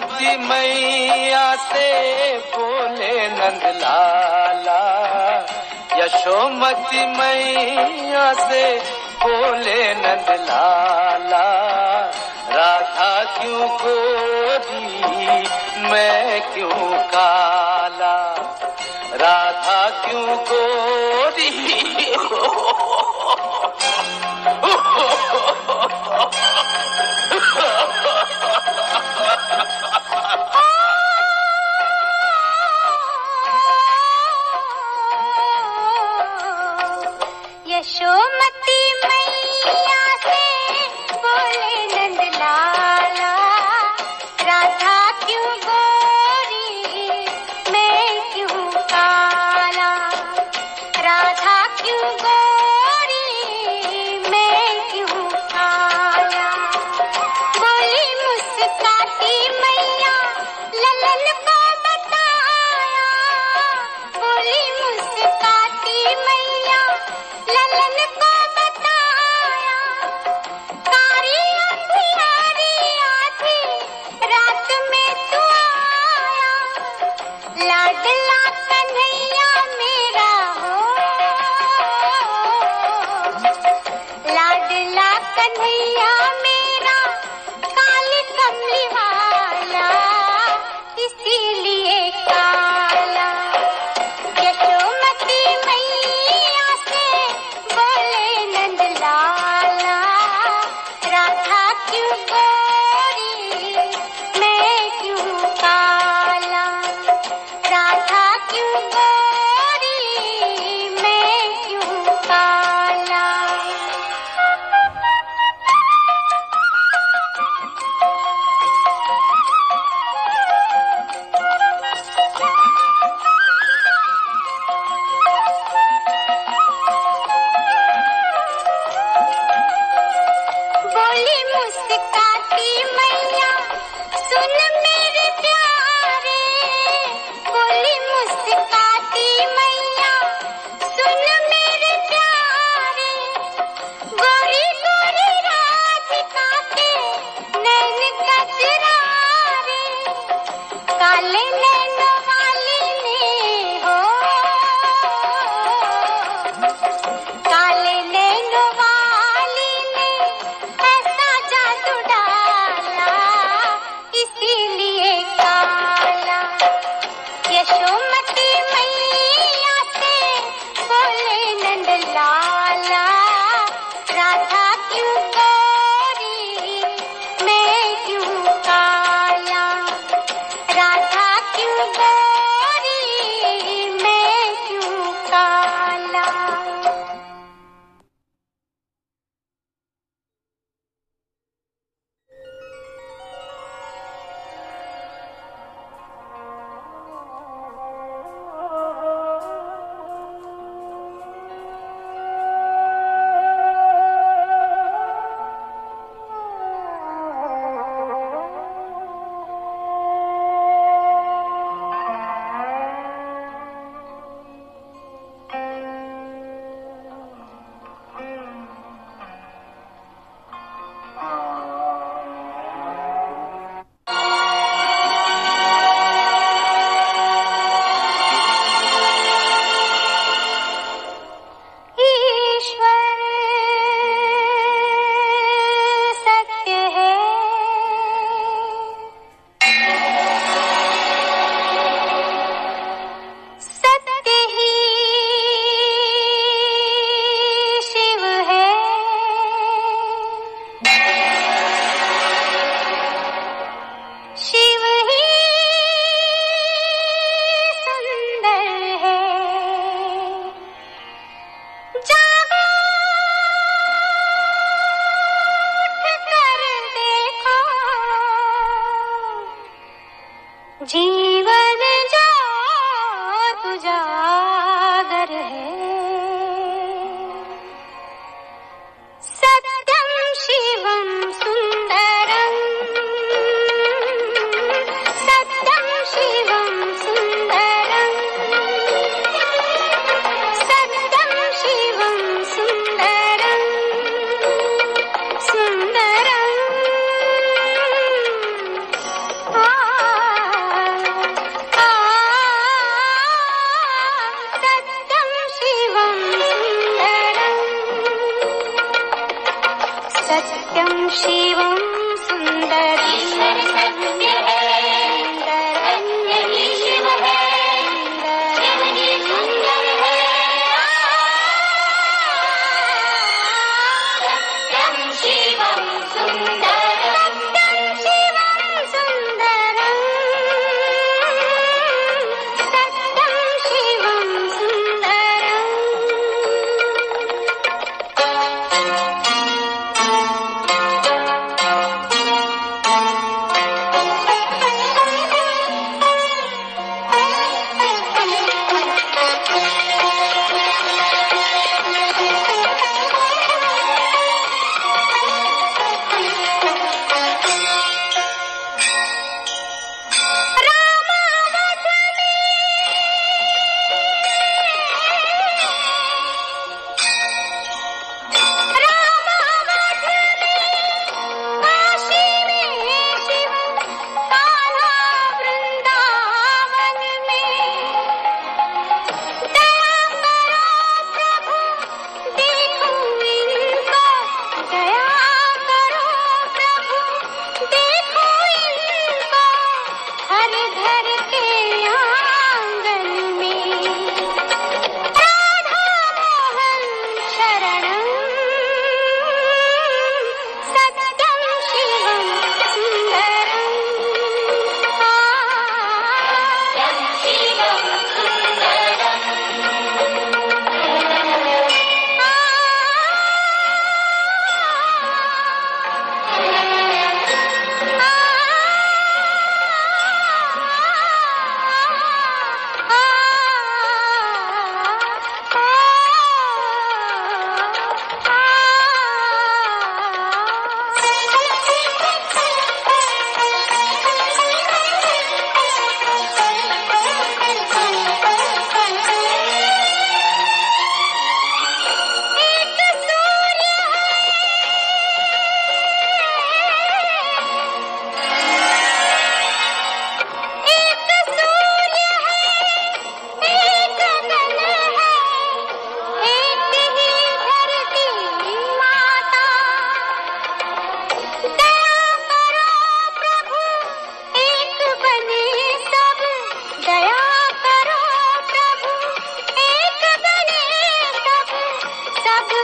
सती मैया से बोले नंद लाला। यशोमती मैया से भोले नंद लाला। राधा क्यों गोरी, मैं क्यों काला? राधा क्यों गोरी?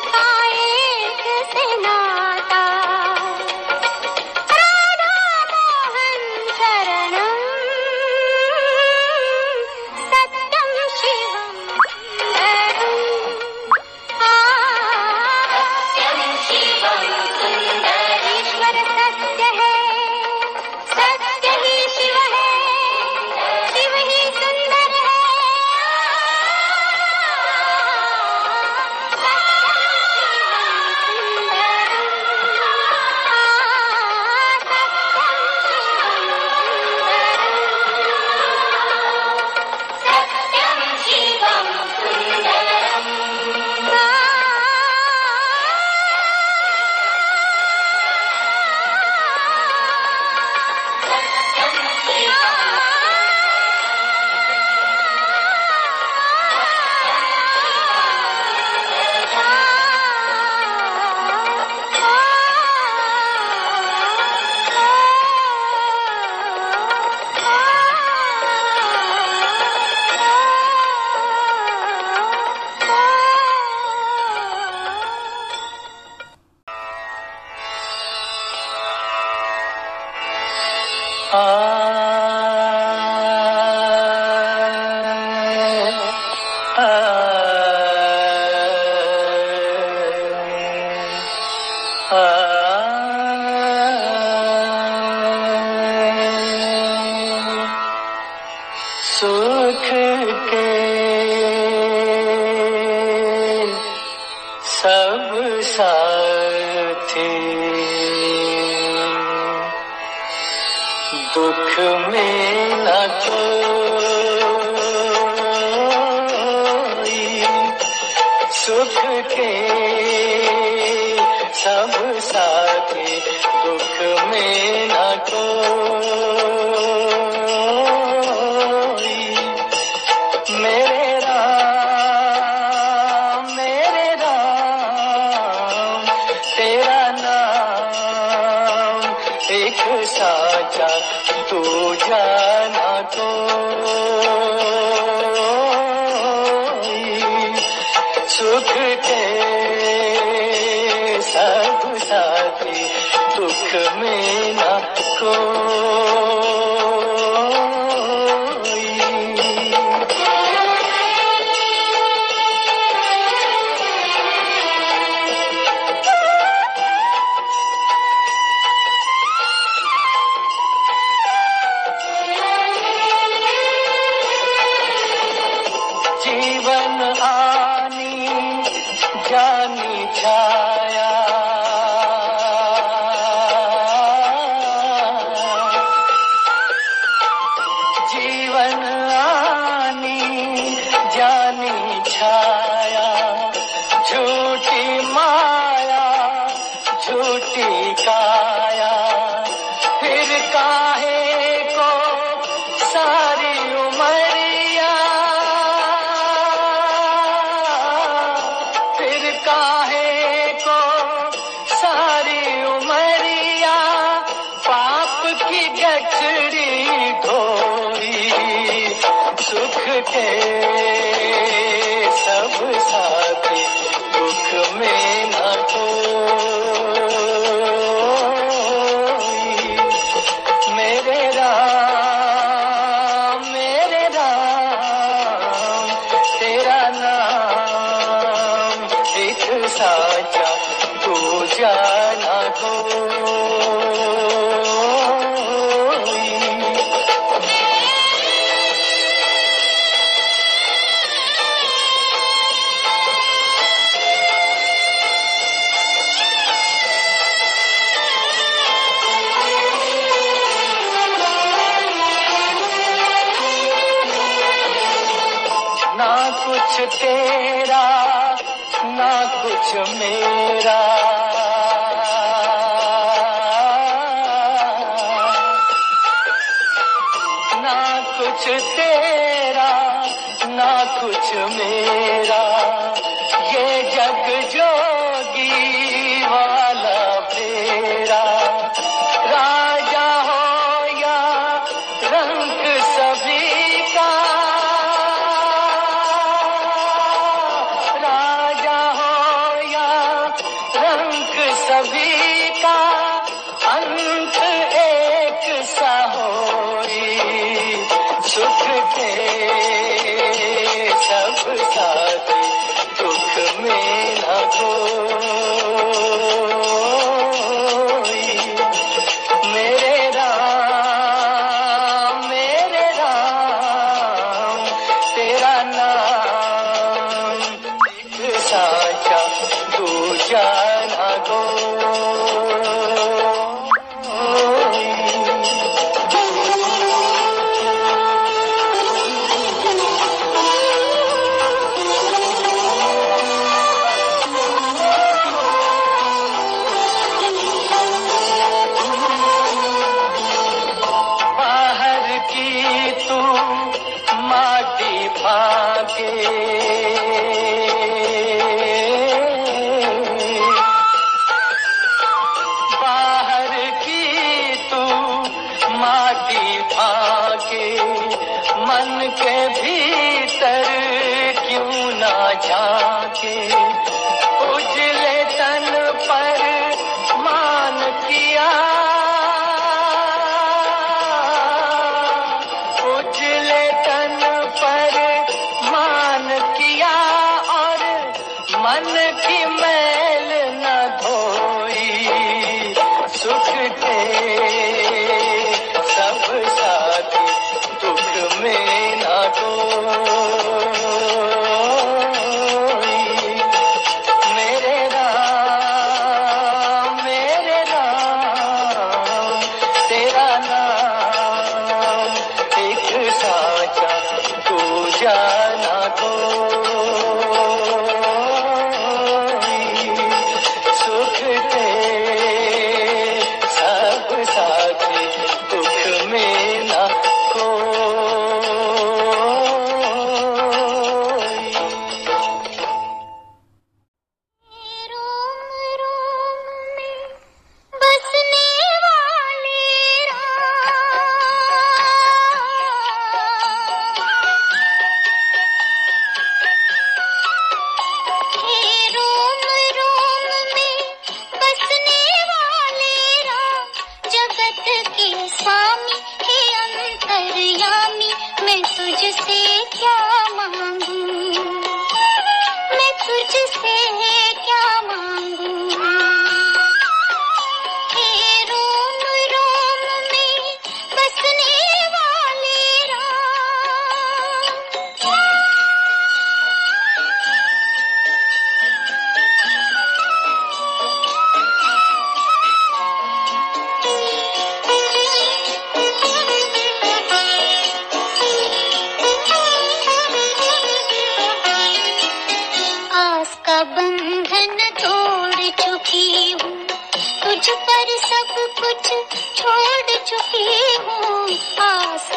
पाया vez. के भीतर क्यों ना झाके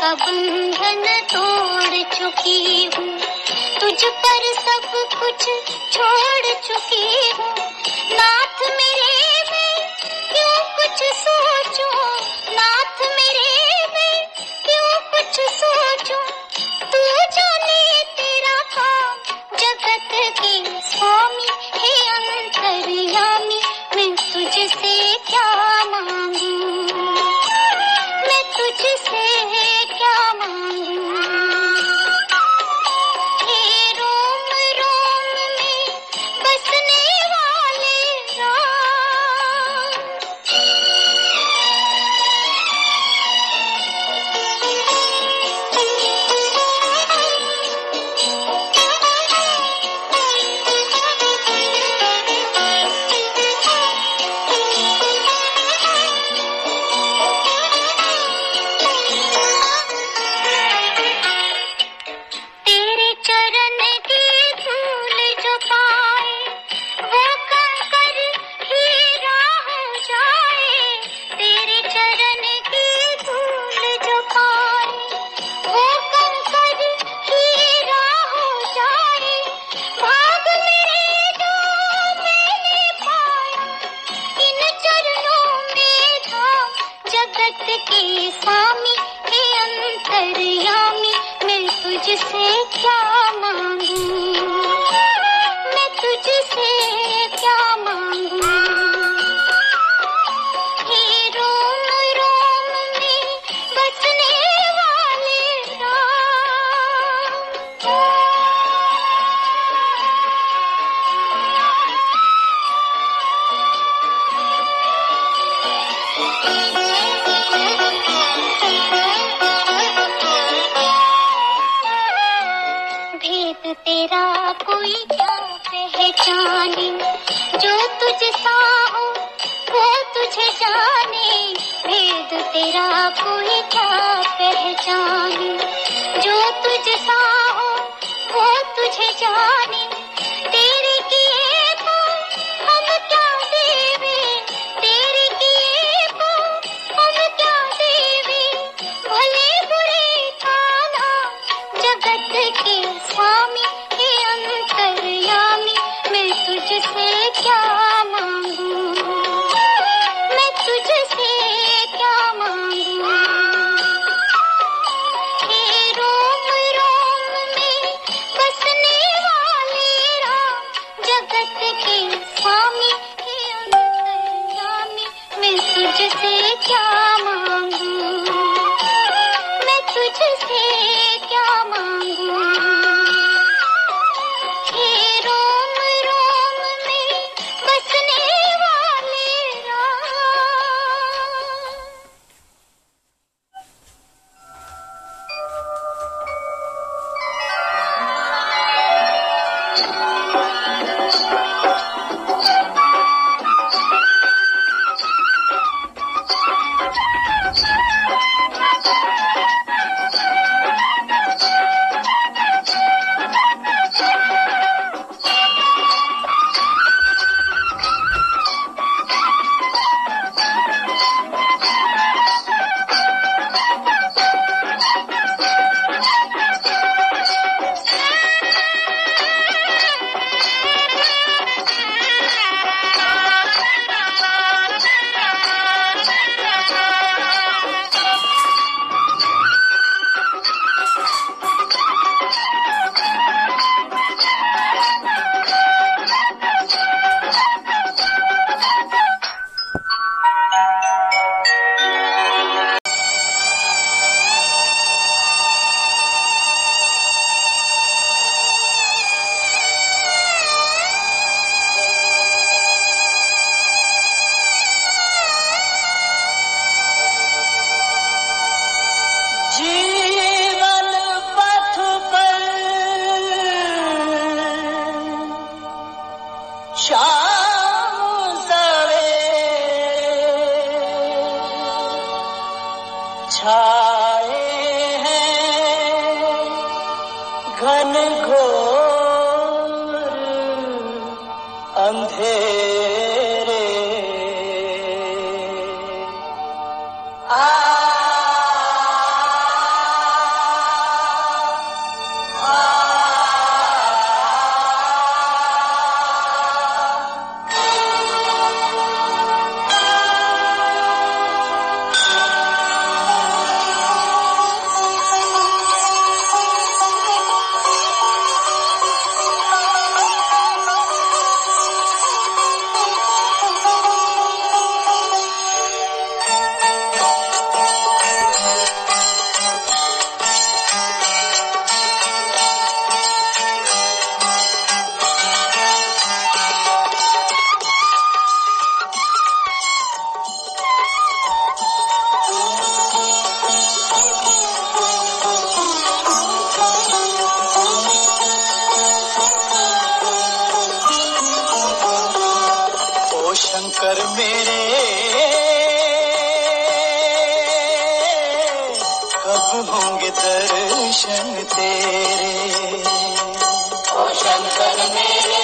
का बंधन तोड़ चुकी हूँ। तुझ पर सब कुछ छोड़ चुकी हूँ। तेरा कोई क्या पहचाने जो तुझे साओ, वो तुझे जाने। भेद तेरा कोई क्या पहचाने। जो तुझे साओ, वो तुझे जाने। से क्या 아. कब होंगे दर्शन तेरे। ओ शंकर मेरे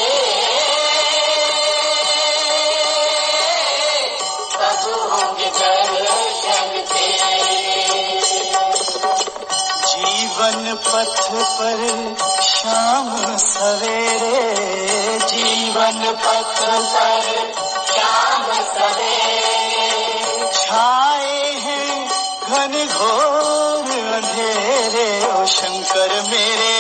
कब होंगे दर्शन तेरे। जीवन पथ पर शाम सवेरे। जीवन पथ पर श्याम सवेरे। छाए हैं घन घोर। अंधेरे ओ शंकर मेरे।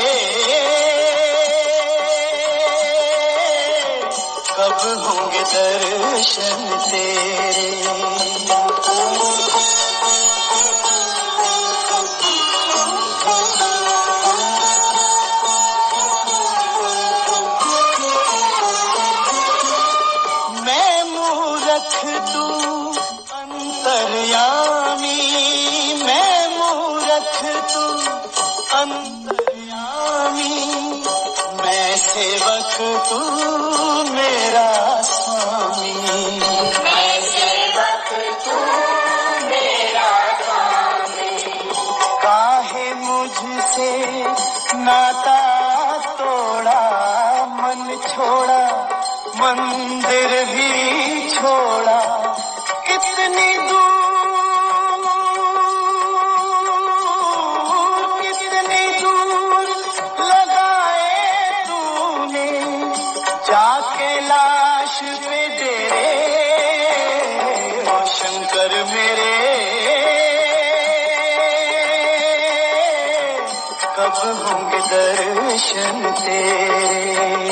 कब होंगे दर्शन तेरे? अंतर्यामी मैं सेवक तू मेरा स्वामी। मैं सेवक तू मेरा स्वामी। काहे मुझसे नाता तोड़ा मन छोड़ा मंदिर भी छोड़ा। दर्शन तेरे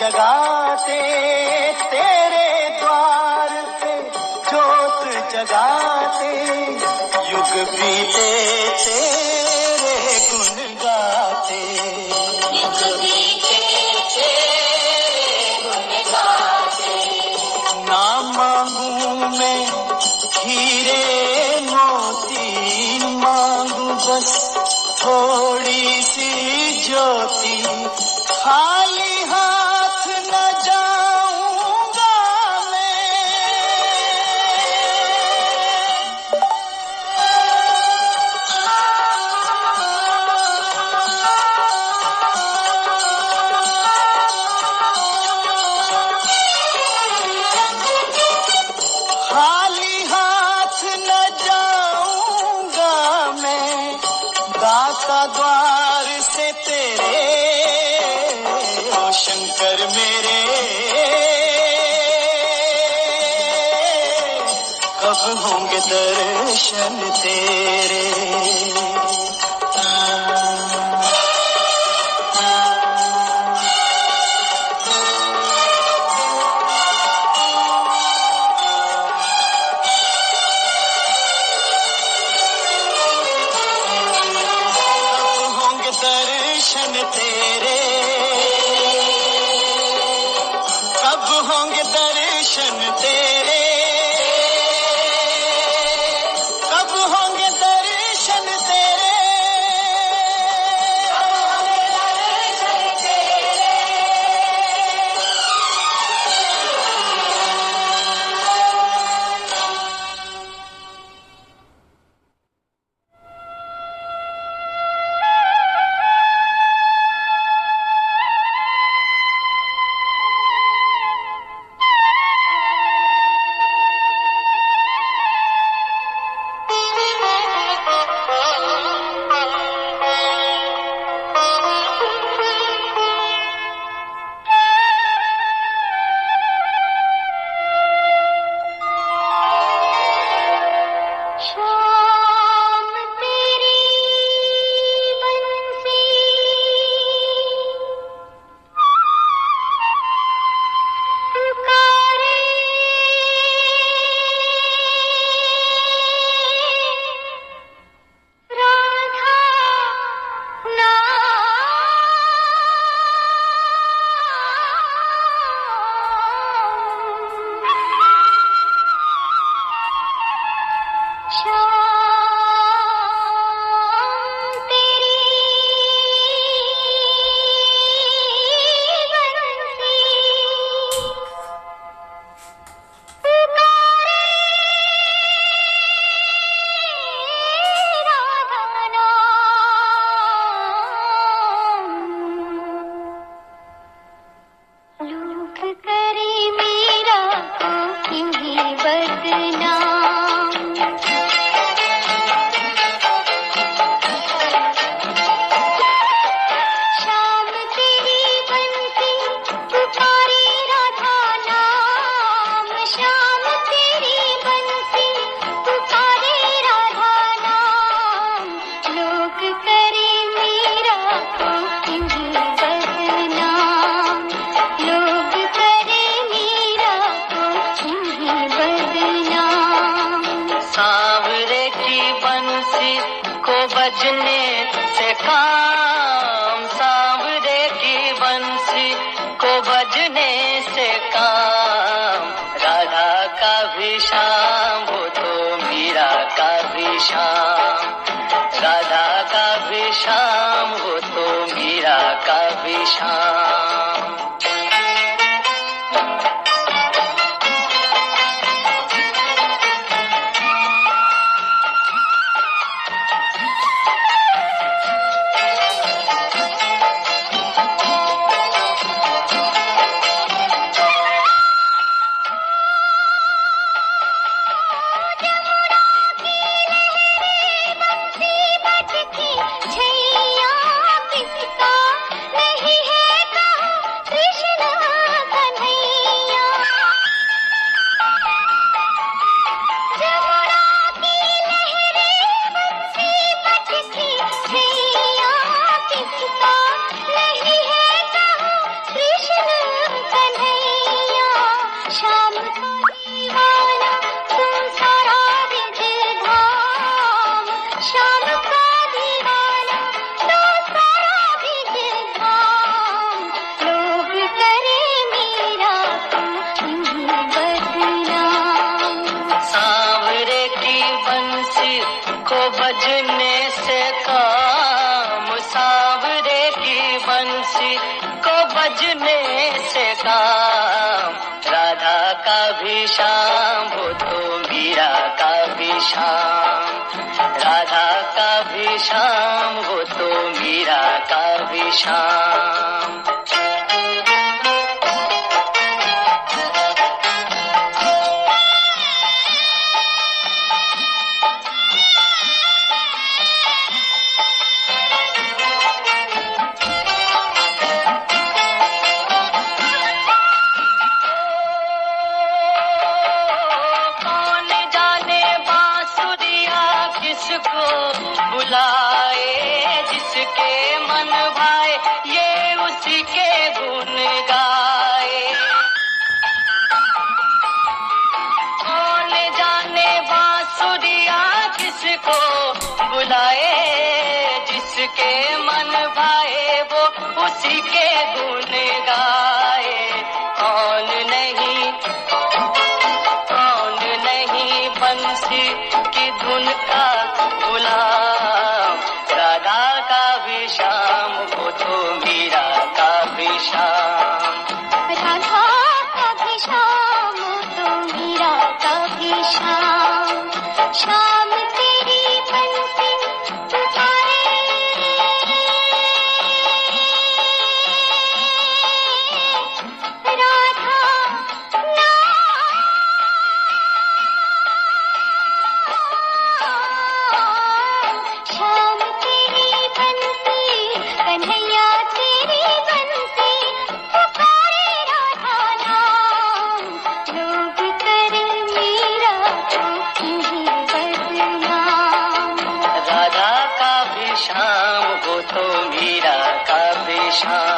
जगाते तेरे द्वार पे जोत जगाते युग बीते तेरे ತೀರೇ दर्शन तेरे। শ্যাম হো মীরা কাভি শ্যাম রাধা শ্যাম মীরা কাভি শ্যাম श्याम राधा का भी श्याम हो तो मीरा का भी श्याम उसके मन भाए, ये उसी के गुण गाए। कौन जाने बांसुरिया किसको बुलाए, जिसके मन भाए वो उसी के गुण गाए। कौन नहीं कौन नहीं बंसी की धुन का बुलाए Krishna